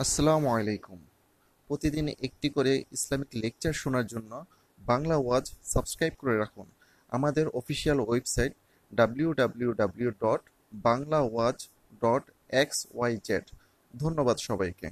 আসসালামু আলাইকুম। প্রতিদিন একটি করে ইসলামিক লেকচার শোনার জন্য বাংলা ওয়াজ সাবস্ক্রাইব করে রাখুন। আমাদের official website W W W dot Bangla ওয়াজ ডট এক্স ওয়াই জেড। ধন্যবাদ সবাইকে।